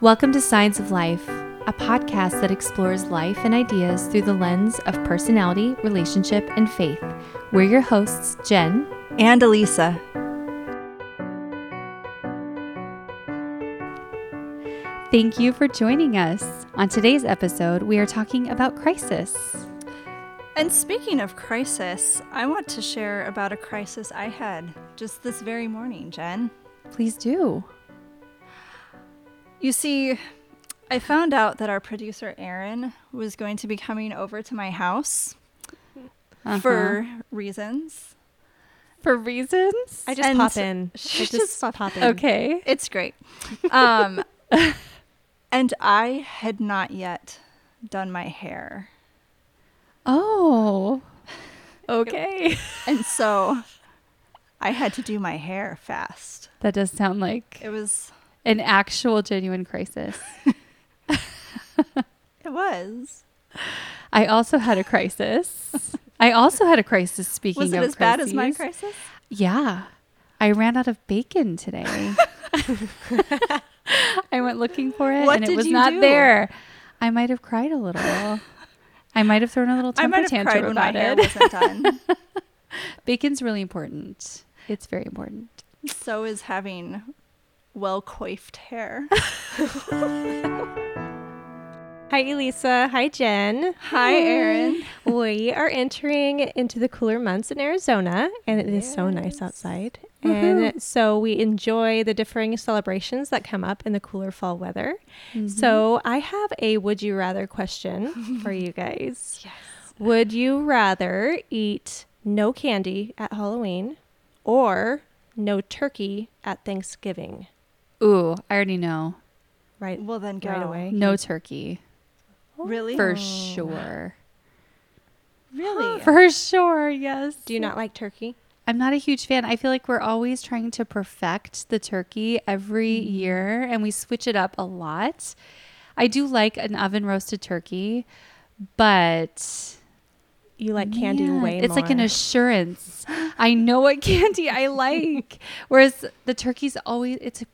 Welcome to Signs of Life, a podcast that explores life and ideas through the lens of personality, relationship, and faith. We're your hosts, Jen and Elisa. Thank you for joining us. On today's episode, we are talking about crisis. And speaking of crisis, I want to share about a crisis I had just this very morning, Jen. Please do. You see, I found out that our producer Aaron was going to be coming over to my house uh-huh. for reasons. For reasons? I just and pop in. I just, just pop in. Okay. It's great. Um, and I had not yet done my hair. Oh. Okay. and so I had to do my hair fast. That does sound like it was an actual genuine crisis. it was. I also had a crisis. I also had a crisis. Speaking was it of as crises. bad as my crisis? Yeah, I ran out of bacon today. I went looking for it, what and it was not do? there. I might have cried a little. I might have thrown a little temper I might have tantrum cried about when my it. Hair. Bacon's really important. It's very important. So is having well coiffed hair. Hi, Elisa. Hi, Jen. Hi, Aaron. we are entering into the cooler months in Arizona, and it yes. is so nice outside. And so we enjoy the differing celebrations that come up in the cooler fall weather. Mm-hmm. So I have a would you rather question for you guys. Yes. Would you rather eat no candy at Halloween or no turkey at Thanksgiving? Ooh, I already know. Right. Well, then go right away. No turkey. Really? For oh. sure. Really? For sure, yes. Do you not like turkey? I'm not a huge fan. I feel like we're always trying to perfect the turkey every mm. year and we switch it up a lot. I do like an oven roasted turkey, but you like candy man, way it's more. like an assurance. I know what candy I like. Whereas the turkey's always it's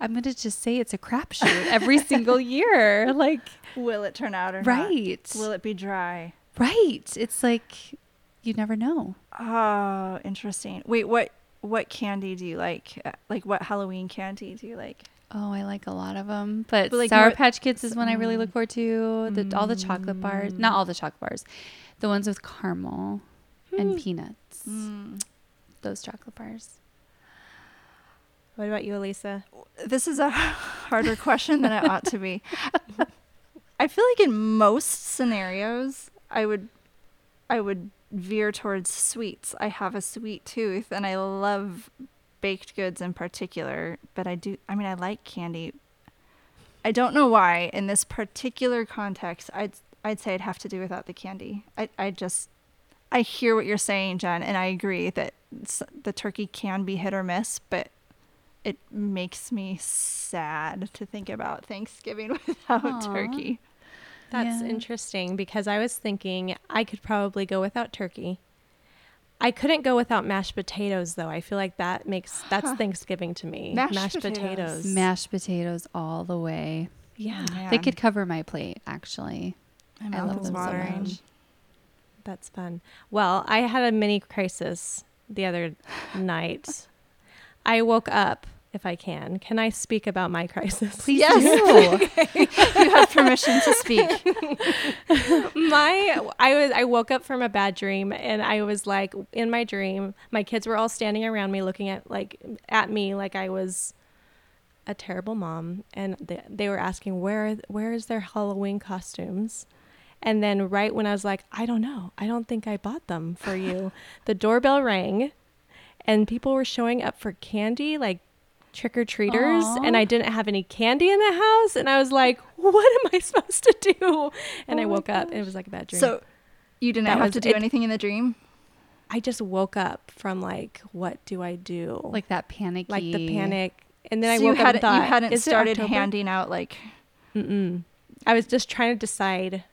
I'm gonna just say it's a crapshoot every single year. Like, will it turn out or right? Not? Will it be dry? Right. It's like you never know. Oh, interesting. Wait, what what candy do you like? Uh, like what Halloween candy do you like? Oh, I like a lot of them, but, but like Sour Patch Kids is one I really look forward to. The, mm. All the chocolate bars, not all the chocolate bars, the ones with caramel mm. and peanuts. Mm. Those chocolate bars. What about you, Elisa? This is a harder question than it ought to be. I feel like in most scenarios, I would, I would veer towards sweets. I have a sweet tooth, and I love baked goods in particular. But I do. I mean, I like candy. I don't know why in this particular context. I'd I'd say I'd have to do without the candy. I I just I hear what you're saying, Jen, and I agree that the turkey can be hit or miss, but it makes me sad to think about Thanksgiving without Aww. turkey. That's yeah. interesting because I was thinking I could probably go without turkey. I couldn't go without mashed potatoes though. I feel like that makes that's Thanksgiving to me. Mashed, mashed potatoes. potatoes. Mashed potatoes all the way. Yeah. Man. They could cover my plate actually. My I love them watering. so much. That's fun. Well, I had a mini crisis the other night. I woke up if I can. Can I speak about my crisis? Please yes. do. you have permission to speak. my I was I woke up from a bad dream and I was like in my dream, my kids were all standing around me looking at like at me like I was a terrible mom and they, they were asking where where is their Halloween costumes? And then right when I was like, I don't know. I don't think I bought them for you. the doorbell rang and people were showing up for candy like trick or treaters and I didn't have any candy in the house. And I was like, what am I supposed to do? And oh I woke up and it was like a bad dream. So you didn't that have to do it, anything in the dream? I just woke up from like, what do I do? Like that panic, Like the panic. And then so I woke up and thought, you hadn't started handing out like. Mm-mm. I was just trying to decide,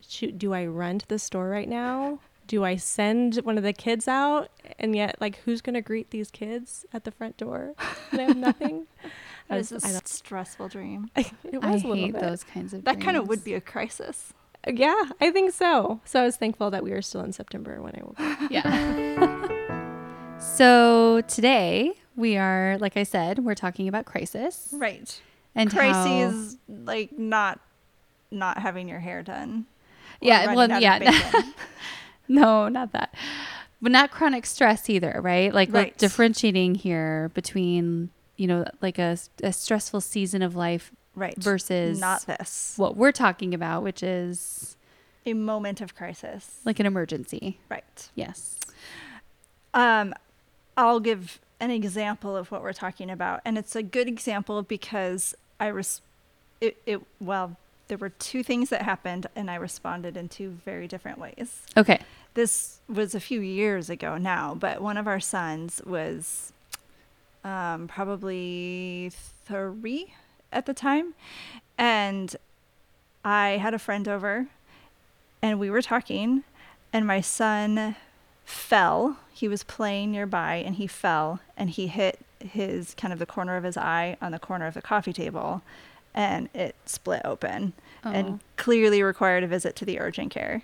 shoot, do I run to the store right now? Do I send one of the kids out? And yet, like, who's going to greet these kids at the front door? And I have nothing. That was a stressful dream. it was I hate those kinds of. That kind of would be a crisis. Uh, yeah, I think so. So I was thankful that we were still in September when I woke up. Yeah. so today we are, like I said, we're talking about crisis. Right. And crises, how... like not not having your hair done. Yeah. Well, yeah. no, not that. But not chronic stress either, right? Like, right. like differentiating here between you know, like a, a stressful season of life right. versus not this. what we're talking about which is a moment of crisis. like an emergency. Right. Yes. Um i'll give an example of what we're talking about. And it's a good example because i res- it, it well there were two things that happened and i responded in two very different ways okay this was a few years ago now but one of our sons was um, probably three at the time. And I had a friend over and we were talking, and my son fell. He was playing nearby and he fell and he hit his kind of the corner of his eye on the corner of the coffee table and it split open oh. and clearly required a visit to the urgent care.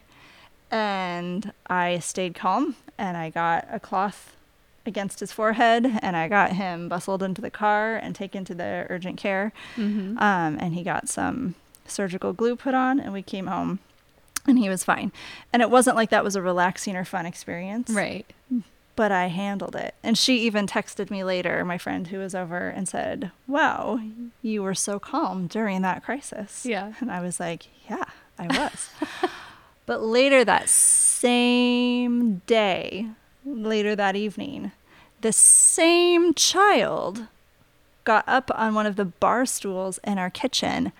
And I stayed calm and I got a cloth against his forehead, and I got him bustled into the car and taken to the urgent care. Mm-hmm. Um, and he got some surgical glue put on, and we came home, and he was fine. And it wasn't like that was a relaxing or fun experience, right? But I handled it. And she even texted me later, my friend who was over, and said, "Wow, you were so calm during that crisis." Yeah, and I was like, "Yeah, I was." but later that same day, later that evening, the same child got up on one of the bar stools in our kitchen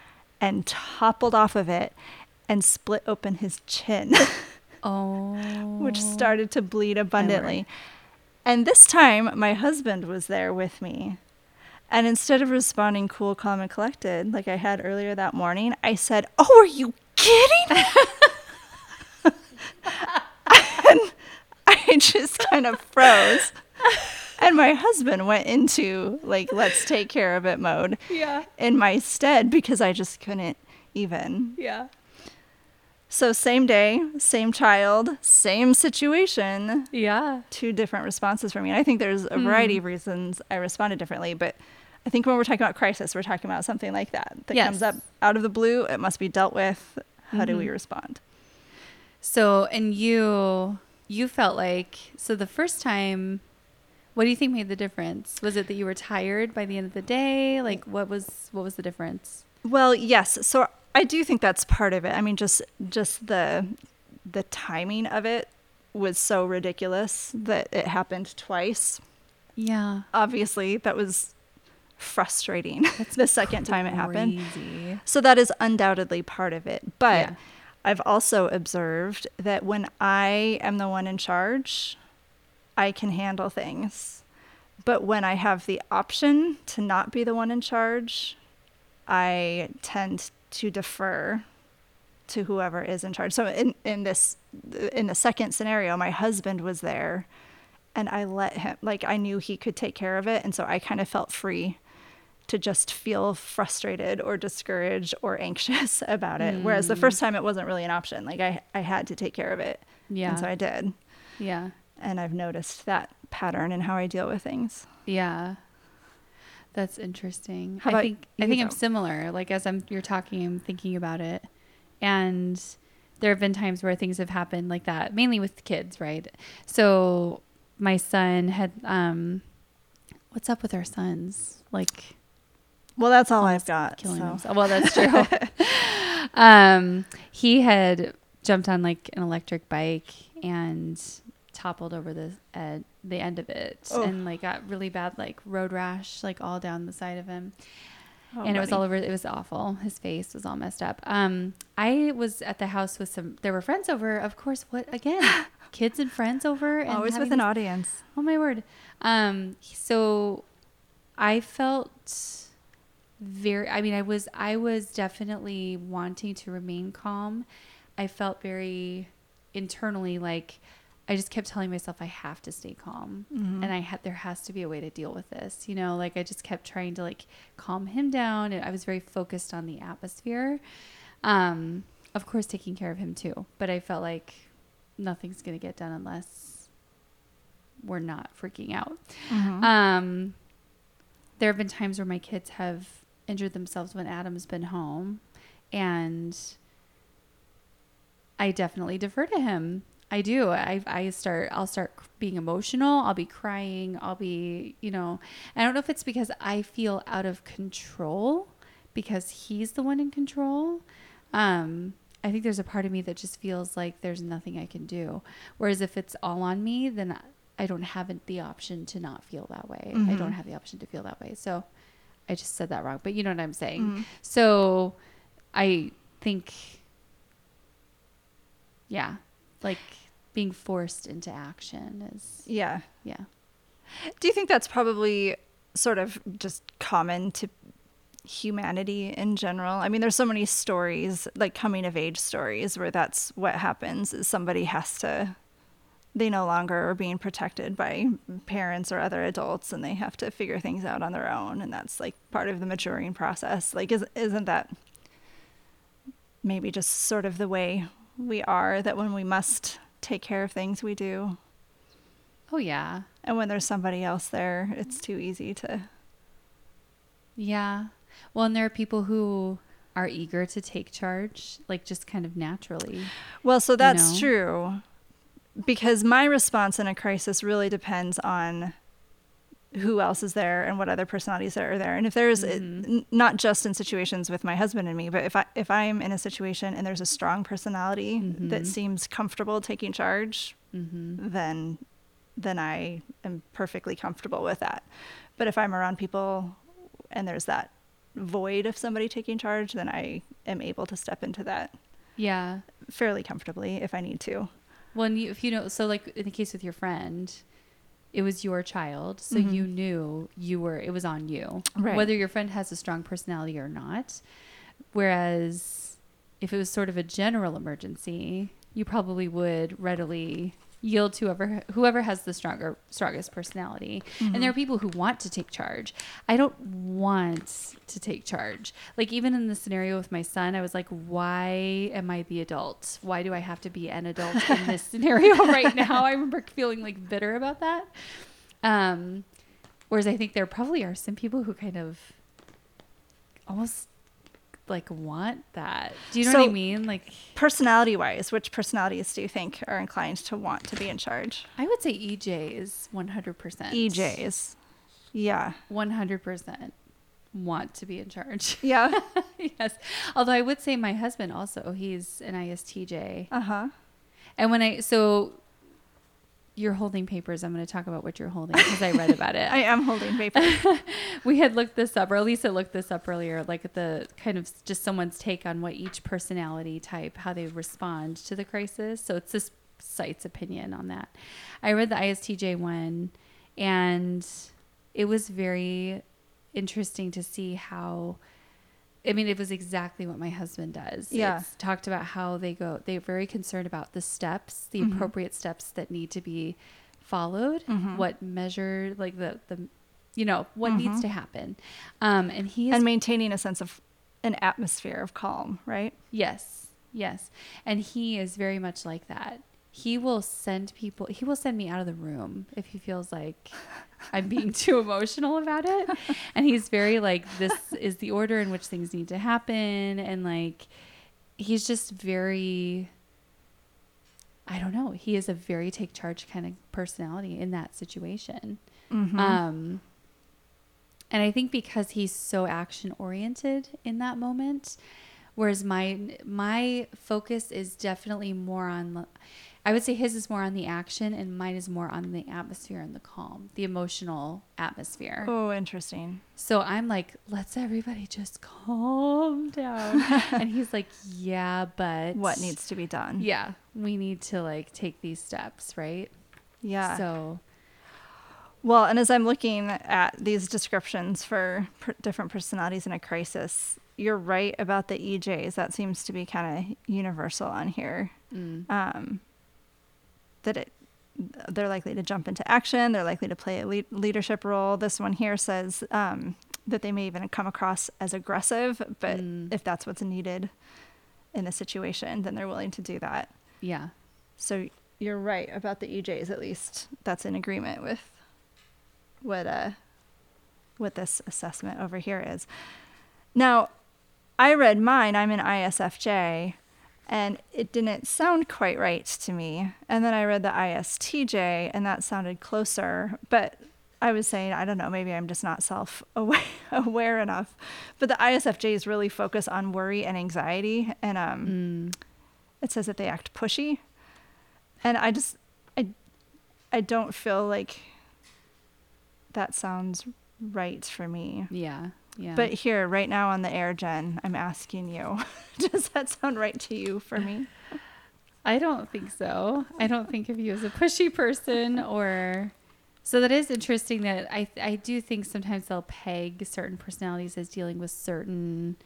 and toppled off of it and split open his chin. oh. Which started to bleed abundantly. And this time, my husband was there with me. And instead of responding cool, calm, and collected like I had earlier that morning, I said, Oh, are you kidding? and I just kind of froze and my husband went into like let's take care of it mode yeah in my stead because i just couldn't even yeah so same day same child same situation yeah two different responses for me and i think there's a variety mm. of reasons i responded differently but i think when we're talking about crisis we're talking about something like that that yes. comes up out of the blue it must be dealt with how mm-hmm. do we mm-hmm. respond so and you you felt like so the first time what do you think made the difference? Was it that you were tired by the end of the day? Like what was what was the difference? Well, yes. So I do think that's part of it. I mean just just the the timing of it was so ridiculous that it happened twice. Yeah. Obviously, that was frustrating That's the second crazy. time it happened. So that is undoubtedly part of it. But yeah. I've also observed that when I am the one in charge, I can handle things. But when I have the option to not be the one in charge, I tend to defer to whoever is in charge. So in, in this in the second scenario, my husband was there and I let him like I knew he could take care of it and so I kind of felt free to just feel frustrated or discouraged or anxious about it. Mm. Whereas the first mm. time it wasn't really an option. Like I I had to take care of it. Yeah. And so I did. Yeah and I've noticed that pattern in how I deal with things. Yeah. That's interesting. How I think I think I'm similar. Like as I'm you're talking, I'm thinking about it. And there have been times where things have happened like that, mainly with kids, right? So my son had um what's up with our sons? Like well, that's all I've got. Killing so. himself. Well, that's true. um, he had jumped on like an electric bike and toppled over the uh, the end of it oh. and like got really bad like road rash like all down the side of him. Oh, and buddy. it was all over. It was awful. His face was all messed up. Um, I was at the house with some. There were friends over, of course. What again? Kids and friends over. And Always with an audience. Oh my word. Um, so I felt very. I mean, I was. I was definitely wanting to remain calm. I felt very internally like I just kept telling myself I have to stay calm mm-hmm. and I had there has to be a way to deal with this. You know, like I just kept trying to like calm him down and I was very focused on the atmosphere. Um of course taking care of him too, but I felt like nothing's going to get done unless we're not freaking out. Mm-hmm. Um there have been times where my kids have injured themselves when Adam's been home and I definitely defer to him I do. I I start I'll start being emotional, I'll be crying, I'll be, you know, I don't know if it's because I feel out of control because he's the one in control. Um I think there's a part of me that just feels like there's nothing I can do. Whereas if it's all on me, then I don't have the option to not feel that way. Mm-hmm. I don't have the option to feel that way. So I just said that wrong, but you know what I'm saying. Mm-hmm. So I think yeah, like being forced into action is yeah. yeah. Do you think that's probably sort of just common to humanity in general? I mean there's so many stories like coming of age stories where that's what happens is somebody has to they no longer are being protected by parents or other adults and they have to figure things out on their own and that's like part of the maturing process. Like is, isn't that maybe just sort of the way we are that when we must take care of things we do. Oh yeah. And when there's somebody else there, it's too easy to Yeah. Well, and there are people who are eager to take charge, like just kind of naturally. Well, so that's you know? true. Because my response in a crisis really depends on who else is there and what other personalities are there. And if there's mm-hmm. not just in situations with my husband and me, but if I if I'm in a situation and there's a strong personality mm-hmm. that seems comfortable taking charge, mm-hmm. then then I am perfectly comfortable with that. But if I'm around people and there's that void of somebody taking charge, then I am able to step into that. Yeah. Fairly comfortably if I need to. Well, you, if you know, so like in the case with your friend, it was your child so mm-hmm. you knew you were it was on you right. whether your friend has a strong personality or not whereas if it was sort of a general emergency you probably would readily yield to whoever whoever has the stronger strongest personality. Mm-hmm. and there are people who want to take charge. I don't want to take charge. Like even in the scenario with my son i was like why am i the adult? Why do i have to be an adult in this scenario right now? I remember feeling like bitter about that. Um whereas i think there probably are some people who kind of almost like want that. Do you know so, what I mean? Like personality wise, which personalities do you think are inclined to want to be in charge? I would say EJs 100%. EJs. Yeah. 100% want to be in charge. Yeah. yes. Although I would say my husband also, he's an ISTJ. Uh-huh. And when I so you're holding papers. I'm going to talk about what you're holding because I read about it. I am holding paper. we had looked this up, or Lisa looked this up earlier, like the kind of just someone's take on what each personality type, how they respond to the crisis. So it's this site's opinion on that. I read the ISTJ one, and it was very interesting to see how I mean, it was exactly what my husband does. Yeah. It's talked about how they go, they're very concerned about the steps, the mm-hmm. appropriate steps that need to be followed, mm-hmm. what measure, like the, the, you know, what mm-hmm. needs to happen. Um, and he and maintaining a sense of an atmosphere of calm, right? Yes. Yes. And he is very much like that he will send people he will send me out of the room if he feels like i'm being too emotional about it. And he's very like this is the order in which things need to happen. And like he's just very i don't know. He is a very take charge kind of personality in that situation. Mm-hmm. um and i think because he's so action oriented in that moment whereas my my focus is definitely more on I would say his is more on the action and mine is more on the atmosphere and the calm, the emotional atmosphere. Oh, interesting. So I'm like, let's everybody just calm down. and he's like, yeah, but what needs to be done? Yeah, we need to like take these steps, right? Yeah. So well, and as I'm looking at these descriptions for per- different personalities in a crisis, you're right about the EJs. That seems to be kind of universal on here. Mm. Um, that it they're likely to jump into action. They're likely to play a lead- leadership role. This one here says um, that they may even come across as aggressive, but Mm. if that's what's needed in a situation, then they're willing to do that. Yeah. So you're right about the EJs. At least that's in agreement with what uh what this assessment over here is. Now, I read mine. I'm an ISFJ, and it didn't sound quite right to me. And then I read the ISTJ, and that sounded closer. But I was saying, I don't know, maybe I'm just not self aware enough. But the ISFJs really focus on worry and anxiety, and um, Mm. it says that they act pushy and i just i i don't feel like that sounds right for me Yeah. Yeah. but here right now on the air jen i'm asking you does that sound right to you for me I don't think so. I don't think of you as a pushy person or so that is interesting that I I do think sometimes they'll peg certain personalities as dealing with certain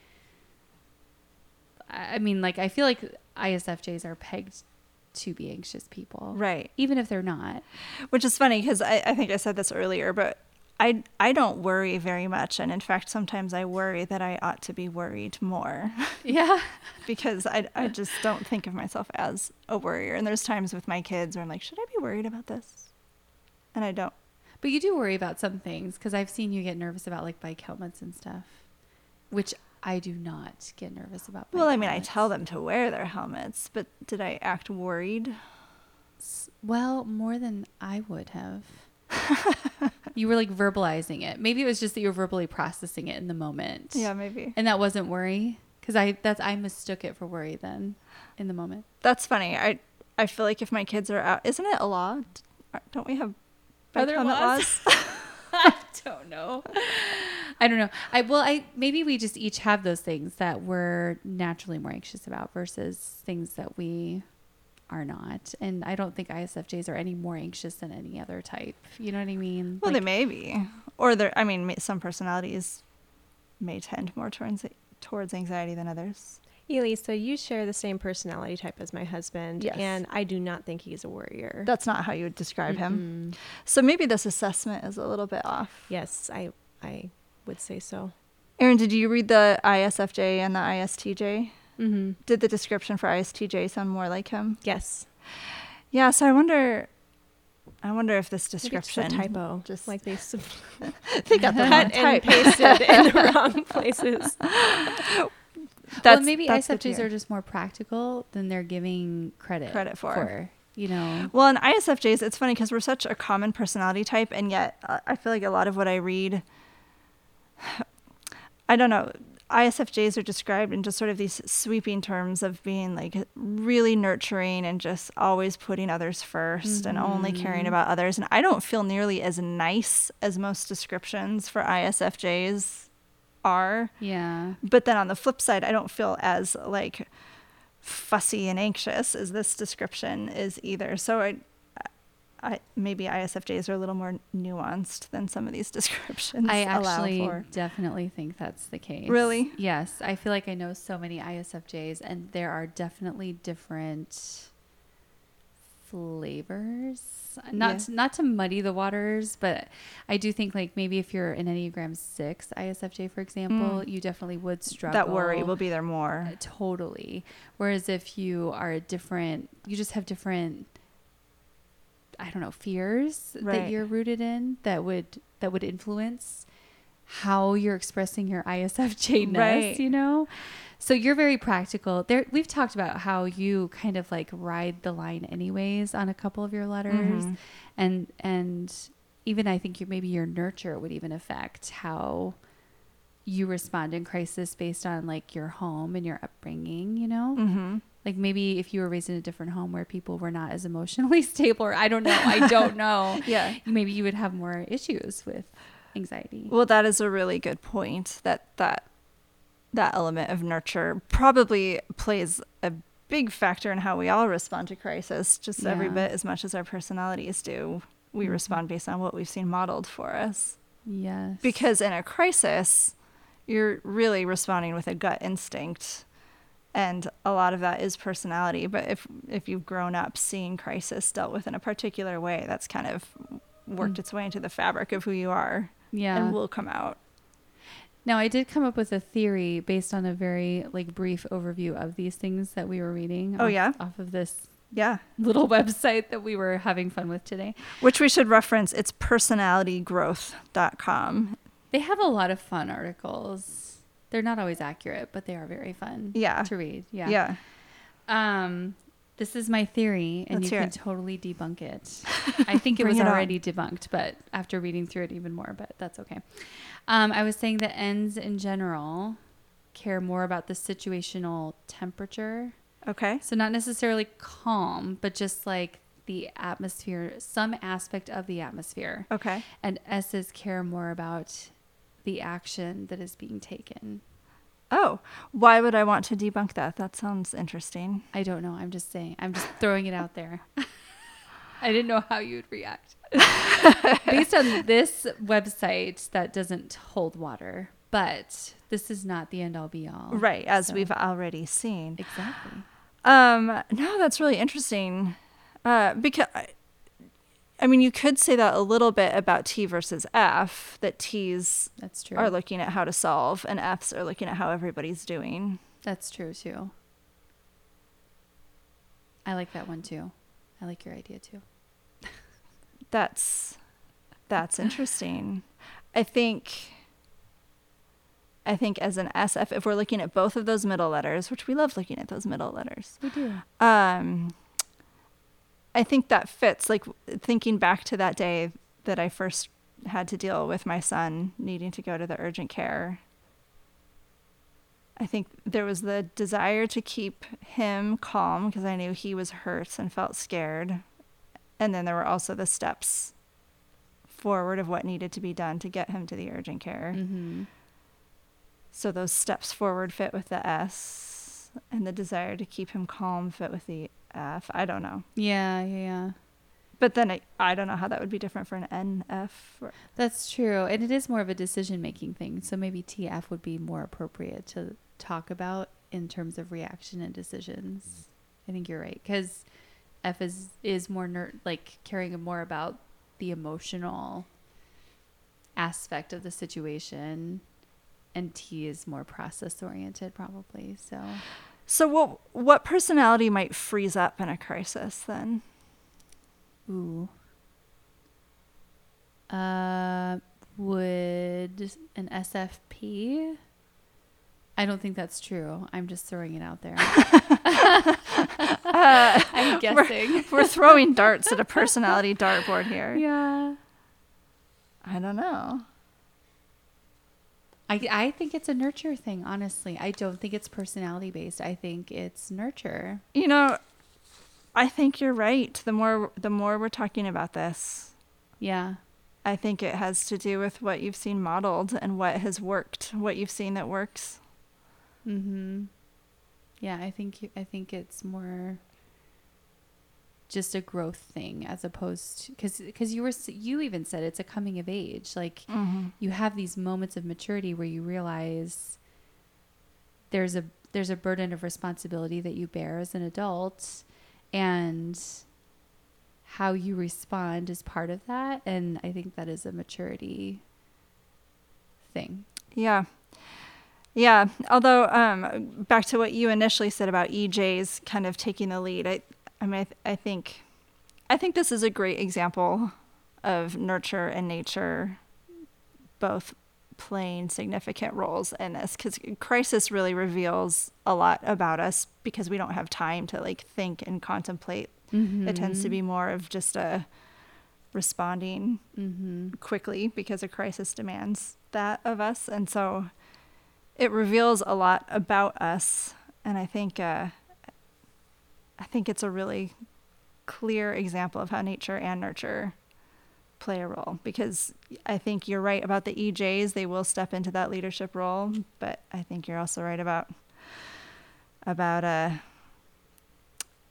I mean like I feel like ISFJs are pegged to be anxious people. right Even if they're not. which is funny because I, I think i said this earlier but I, I don't worry very much and in fact sometimes i worry that i ought to be worried more Yeah. because I, I just don't think of myself as a worrier and there's times with my kids where i'm like should i be worried about this and i don't But you do worry about some things because I've seen you get nervous about like bike helmets and stuff, which I do not get nervous about. Well, I mean, I tell them to wear their helmets, but did I act worried? Well, more than I would have. you were like verbalizing it. Maybe it was just that you were verbally processing it in the moment. Yeah, maybe. And that wasn't worry because I that's I mistook it for worry then in the moment. That's funny. I I feel like if my kids are out, isn't it a law? Don't we have bike Are there helmet laws? laws? I don't know. I don't know. I well, I maybe we just each have those things that we're naturally more anxious about versus things that we are not. And I don't think ISFJs are any more anxious than any other type. You know what I mean? well, Like, they may be, or there. I mean, some personalities may tend more towards towards anxiety than others. Ely, so you share the same personality type as my husband, Yes. and I do not think he's a worrier. That's not how you would describe him. Mm-mm. So maybe this assessment is a little bit off. Yes, I I would say so. Aaron, did you read the ISFJ and the ISTJ? Mm-hmm. Did the description for ISTJ sound more like him? Yes, Yeah, so I wonder I wonder if this just description a typo, just- like they s- they got the cut and pasted in the wrong places. well, maybe that's ISFJs are just more practical than they're giving credit Credit for. you know. Well, in ISFJs, it's funny because we're such a common personality type, and yet uh, I feel like a lot of what I read, I don't know, ISFJs are described in just sort of these sweeping terms of being like really nurturing and just always putting others 1st and only caring Mhm. about others. And I don't feel nearly as nice as most descriptions for ISFJs are. Yeah. But then on the flip side, I don't feel as like fussy and anxious as this description is either. So I, I maybe ISFJs are a little more nuanced than some of these descriptions I actually definitely think that's the case. Really? Yes. I feel like I know so many ISFJs, and there are definitely different flavors. Not Yeah. to, not to muddy the waters, but I do think like maybe if you're an Enneagram six ISFJ, for example, you definitely would struggle. Mm. That worry will be there more. Uh, Totally. Whereas if you are a different, you just have different, I don't know, fears Right. that you're rooted in that would that would influence how you're expressing your ISFJ ness. Right. You know. So you're very practical. There, we've talked about how you kind of like ride the line, anyways, on a couple of your letters, Mhm. and and even I think you maybe your nurture would even affect how you respond in crisis based on like your home and your upbringing, you know? Mm-hmm. Like maybe if you were raised in a different home where people were not as emotionally stable, or I don't know, I don't know. Yeah. Maybe you would have more issues with anxiety. Well, that is a really good point. That that that element of nurture probably plays a big factor in how we all respond to crisis, just every bit as much as our personalities do. We Mhm. respond based on what we've seen modeled for us. yes. Because in a crisis, you're really responding with a gut instinct and a lot of that is personality but if if you've grown up seeing crisis dealt with in a particular way that's kind of worked mm. its way into the fabric of who you are yeah. and will come out. Now i did come up with a theory based on a very like brief overview of these things that we were reading oh off, yeah? off of this yeah. little website that we were having fun with today. Which we should reference. It's personalitygrowth.com they have a lot of fun articles they're not always accurate, but they are very fun. Yeah. To read. Yeah. Yeah. Um, this is my theory, and Let's you can it. totally debunk it. I think it was it already debunked, but after reading through it even more, but that's okay. Um, I was saying that N's in general care more about the situational temperature. Okay. So not necessarily calm, but just like the atmosphere, some aspect of the atmosphere. Okay. And S's care more about the action that is being taken. Oh, why would I want to debunk that? That sounds interesting. I don't know. I'm just saying. I'm just throwing it out there. I didn't know how you'd react. Based on this website that doesn't hold water, but this is not the end all be all. Right, as so. we've already seen. Exactly. Um, no, that's really interesting. Uh, because I mean, you could say that a little bit about T versus F, that T's That's true. are looking at how to solve and F's are looking at how everybody's doing. That's true too. I like that one too. I like your idea too. that's that's interesting. I think I think as an SF, if we're looking at both of those middle letters, which we love looking at those middle letters. We do. Um I think that fits. Like thinking back to that day that I first had to deal with my son needing to go to the urgent care. I think there was the desire to keep him calm because I knew he was hurt and felt scared. And then there were also the steps forward of what needed to be done to get him to the urgent care. Mm-hmm. So those steps forward fit with the S, and the desire to keep him calm fit with the F. I don't know. Yeah, yeah, yeah. But then I, I don't know how that would be different for an NF. Or... That's true. And it is more of a decision making thing. So maybe TF would be more appropriate to talk about in terms of reaction and decisions. I think you're right. Because F is, is more ner- like caring more about the emotional aspect of the situation. And T is more process oriented, probably. So. So what what personality might freeze up in a crisis then? Ooh. Uh would an SFP? I don't think that's true. I'm just throwing it out there. uh, I'm guessing. We're, we're, throwing darts at a personality dartboard here. Yeah. I don't know. I, I think it's a nurture thing, honestly. I don't think it's personality based. I think it's nurture. You know, I think you're right. The more the more we're talking about this. Yeah. I think it has to do with what you've seen modeled and what has worked, what you've seen that works. Mhm. Yeah, I think I think it's more just a growth thing as opposed to because because you were you even said it's a coming of age. Like mm-hmm. you have these moments of maturity where you realize there's a there's a burden of responsibility that you bear as an adult and how you respond is part of that and i think that is a maturity thing. Yeah. Yeah although um back to what you initially said about ej's kind of taking the lead i I mean, I, th- I think, I think this is a great example of nurture and nature, both playing significant roles in this because crisis really reveals a lot about us because we don't have time to like think and contemplate. Mm-hmm. It tends to be more of just a responding mm-hmm. quickly because a crisis demands that of us, and so it reveals a lot about us. And I think uh, I think it's a really clear example of how nature and nurture play a role because I think you're right about the EJs they will step into that leadership role but I think you're also right about about uh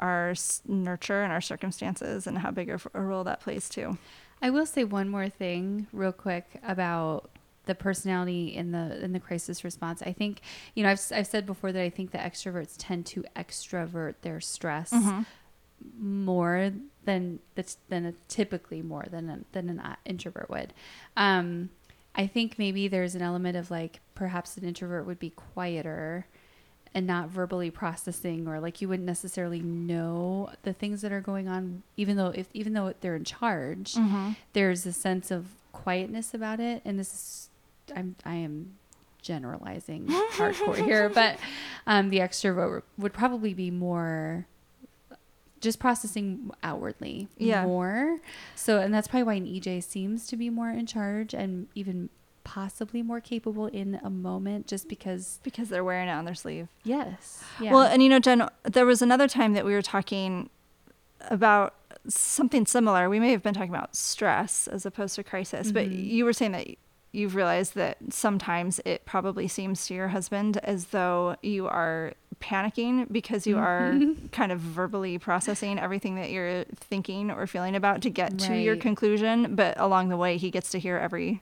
our nurture and our circumstances and how big a role that plays too. I will say one more thing real quick about the personality in the in the crisis response. I think you know I've I've said before that I think the extroverts tend to extrovert their stress Mm-hmm. more than that's than a, typically more than a, than an uh, introvert would. Um, I think maybe there's an element of like perhaps an introvert would be quieter and not verbally processing or like you wouldn't necessarily know the things that are going on even though if even though they're in charge Mm-hmm. there's a sense of quietness about it and this is i'm i am generalizing hardcore here but um the extrovert would probably be more just processing outwardly Yeah. more so and that's probably why an ej seems to be more in charge and even possibly more capable in a moment just because Because they're wearing it on their sleeve. yes yeah Well, and you know, Jen, there was another time that we were talking about something similar. We may have been talking about stress as opposed to crisis, but Mhm. you were saying that you've realized that sometimes it probably seems to your husband as though you are panicking because you are kind of verbally processing everything that you're thinking or feeling about to get to your conclusion, but along the way he gets to hear every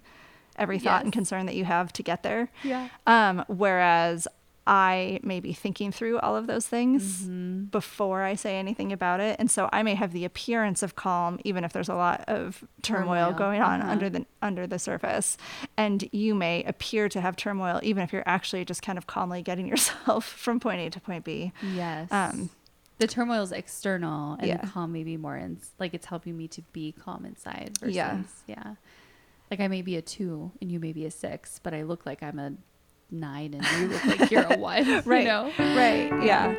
every thought and concern that you have to get there. yeah. Um, whereas I may be thinking through all of those things Mm-hmm. before I say anything about it. And so I may have the appearance of calm, even if there's a lot of turmoil, Turmoil, going on uh-huh. under the under the surface. And you may appear to have turmoil, even if you're actually just kind of calmly getting yourself from point A to point B. Yes. Um, the turmoil is external, and Yeah. the calm may be more in, like it's helping me to be calm inside. Versus, Yeah. yeah. Like I may be a two, and you may be a six, but I look like I'm a nine, and you look like you're a one. Right. You know. Right. Yeah.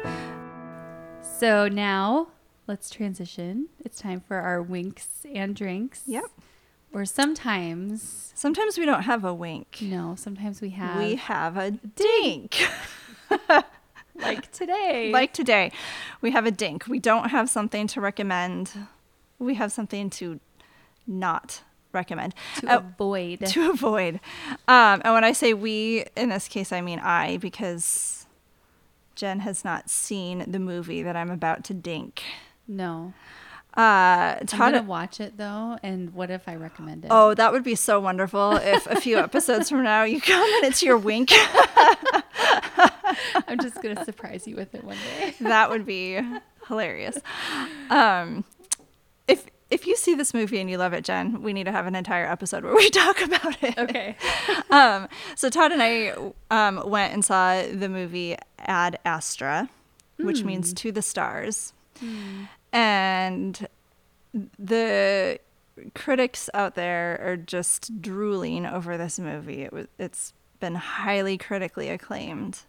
So now let's transition. It's time for our winks and dinks. Yep. Or sometimes, Sometimes we don't have a wink. no, sometimes we have We have a dink. like today. like today, we have a dink. We don't have something to recommend. We have something to not recommend. to Oh, avoid. to avoid. Um, and when I say we, in this case, I mean I, because Jen has not seen the movie that I'm about to dink. no. Uh, I'm gonna watch it though, and what if I recommend it? oh, that would be so wonderful if a few episodes from now you come and it's your wink. I'm just gonna surprise you with it one day. that would be hilarious. Um, if you see this movie and you love it, Jen, we need to have an entire episode where we talk about it. Okay. um, so Todd and I um, went and saw the movie Ad Astra, which means to the stars, and the critics out there are just drooling over this movie. It was it's been highly critically acclaimed,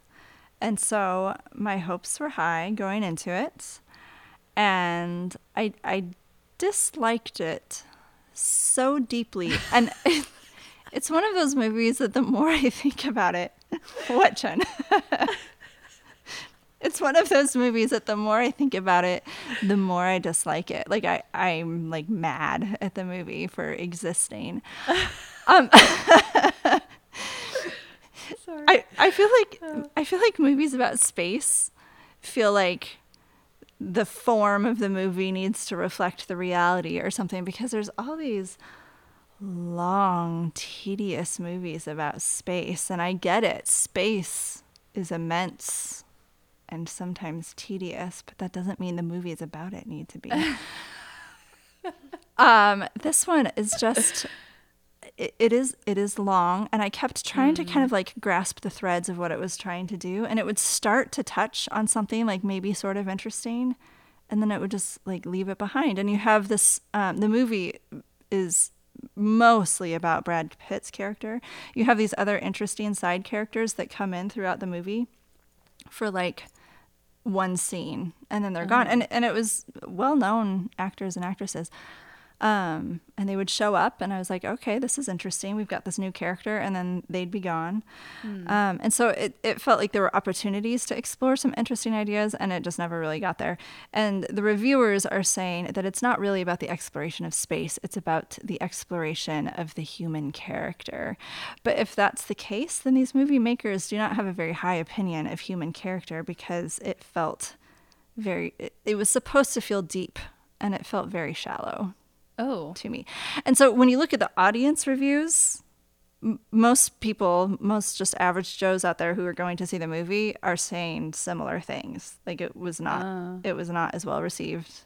and so my hopes were high going into it, and I I disliked it so deeply and. It's one of those movies that the more I think about it, what, Jen? it's one of those movies that the more I think about it, the more I dislike it. Like I, I'm like mad at the movie for existing. Um, Sorry. I, I feel like I feel like movies about space feel like the form of the movie needs to reflect the reality or something because there's all these long, tedious movies about space. And I get it. Space is immense and sometimes tedious, but that doesn't mean the movies about it need to be. um, this one is just it, it is it is long and i kept trying to kind of like grasp the threads of what it was trying to do and it would start to touch on something like maybe sort of interesting and then it would just like leave it behind. And you have this um, the movie is mostly about brad pitt's character. You have these other interesting side characters that come in throughout the movie for like one scene and then they're gone. And and it was well-known actors and actresses um, and they would show up and i was like okay this is interesting. We've got this new character and then they'd be gone. Um, and so it, it felt like there were opportunities to explore some interesting ideas and it just never really got there. And the reviewers are saying that it's not really about the exploration of space it's about the exploration of the human character. But if that's the case then these movie makers do not have a very high opinion of human character because it felt very it, it was supposed to feel deep and it felt very shallow oh. to me. And so when you look at the audience reviews, m- most people, most just average Joes out there who are going to see the movie are saying similar things. Like it was not Oh. it was not as well received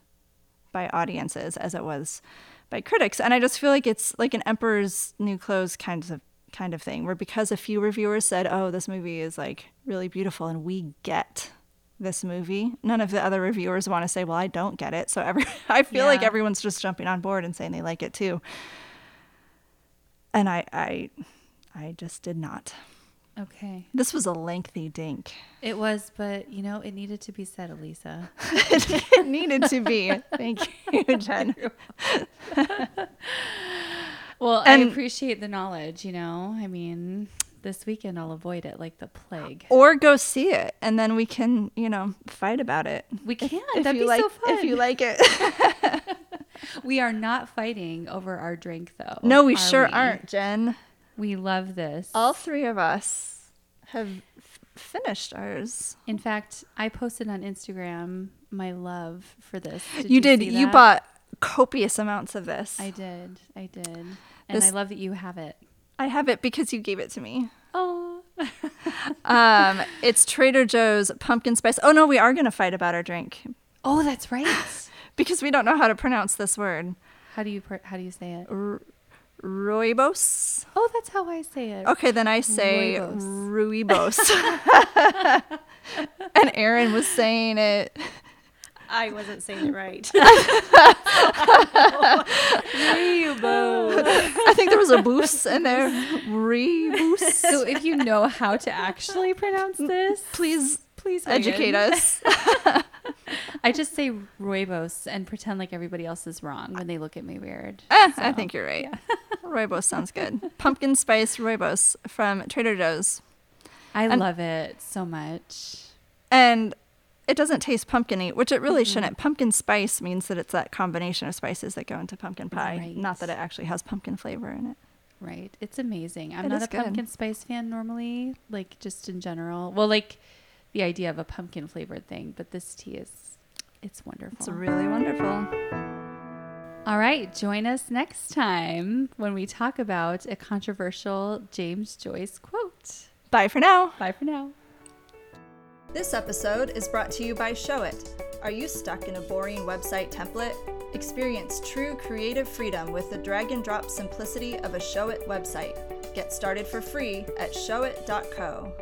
by audiences as it was by critics. And I just feel like it's like an Emperor's New Clothes kind of kind of thing, where because a few reviewers said, "Oh, this movie is like really beautiful," and we get this movie, none of the other reviewers want to say, "Well, I don't get it." So every I feel like everyone's just jumping on board and saying they like it too. And I I I just did not. Okay. This was a lengthy dink. It was, but you know, it needed to be said, Elisa. it needed to be. Thank you, Jen. Well, I appreciate the knowledge, you know. I mean, this weekend I'll avoid it like the plague. Or go see it, and then we can, you know, fight about it. We can. If That'd you be like, so fun. if you like it. we are not fighting over our drink, though. no, we are sure we? aren't, Jen. We love this. All three of us have f- finished ours. In fact, I posted on Instagram my love for this. you did. see You bought copious amounts of this. I did. I did. And This- I love that you have it. I have it because you gave it to me. Oh. Um, it's Trader Joe's pumpkin spice. Oh no, we are gonna fight about our drink Oh, that's right. because we don't know how to pronounce this word. how do you pr- how do you say it? R- Rooibos. Oh, that's how I say it. Okay, then I say. Rooibos. and Aaron was saying it. I wasn't saying it right. Rebo. I think there was a boos in there. Reboos. So if you know how to actually pronounce this, Please please educate us. I just say rooibos and pretend like everybody else is wrong when they look at me weird. Eh, I think you're right. Rooibos sounds good. Pumpkin spice rooibos from Trader Joe's. I And- love it so much. And it doesn't taste pumpkiny, which it really Mm-hmm. shouldn't. Pumpkin spice means that it's that combination of spices that go into pumpkin pie, Right. not that it actually has pumpkin flavor in it. Right. It's amazing. I'm It not a good. pumpkin spice fan normally, like just in general. Well, like the idea of a pumpkin flavored thing, but this tea is it's wonderful. It's really wonderful. All right, join us next time when we talk about a controversial James Joyce quote. Bye for now. Bye for now. This episode is brought to you by Showit. Are you stuck in a boring website template? Experience true creative freedom with the drag and drop simplicity of a Showit website. Get started for free at showit.co.